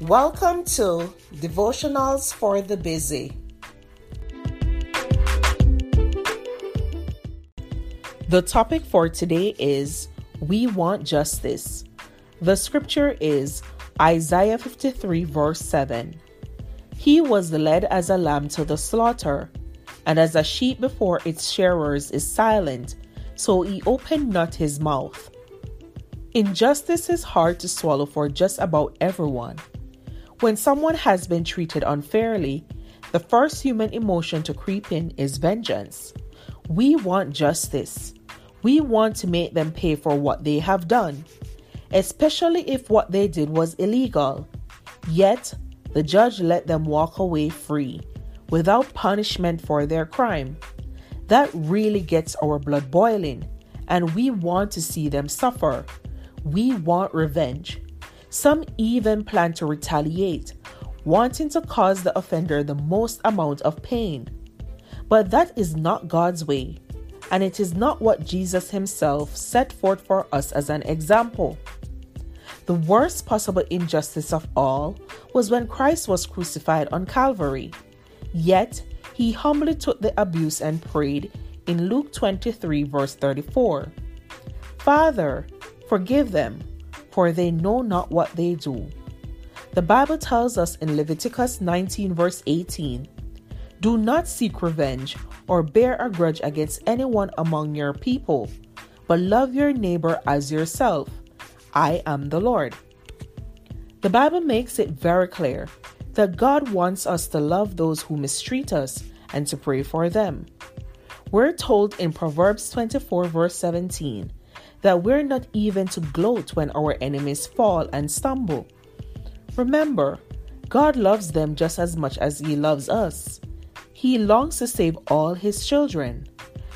Welcome to Devotionals for the Busy. The topic for today is We Want Justice. The scripture is Isaiah 53, verse 7. He was led as a lamb to the slaughter, and as a sheep before its shearers is silent, so he opened not his mouth. Injustice is hard to swallow for just about everyone. When someone has been treated unfairly, the first human emotion to creep in is vengeance. We want justice. We want to make them pay for what they have done, especially if what they did was illegal. Yet, the judge let them walk away free without punishment for their crime. That really gets our blood boiling, and we want to see them suffer. We want revenge. Some even plan to retaliate, wanting to cause the offender the most amount of pain. But that is not God's way, and it is not what Jesus himself set forth for us as an example. The worst possible injustice of all was when Christ was crucified on Calvary. Yet, he humbly took the abuse and prayed in Luke 23, verse 34 Father, Forgive them, for they know not what they do. The Bible tells us in Leviticus 19, verse 18 Do not seek revenge or bear a grudge against anyone among your people, but love your neighbor as yourself. I am the Lord. The Bible makes it very clear that God wants us to love those who mistreat us and to pray for them. We're told in Proverbs 24, verse 17 that we're not even to gloat when our enemies fall and stumble. Remember, God loves them just as much as He loves us. He longs to save all His children.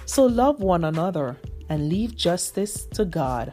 So love one another and leave justice to God.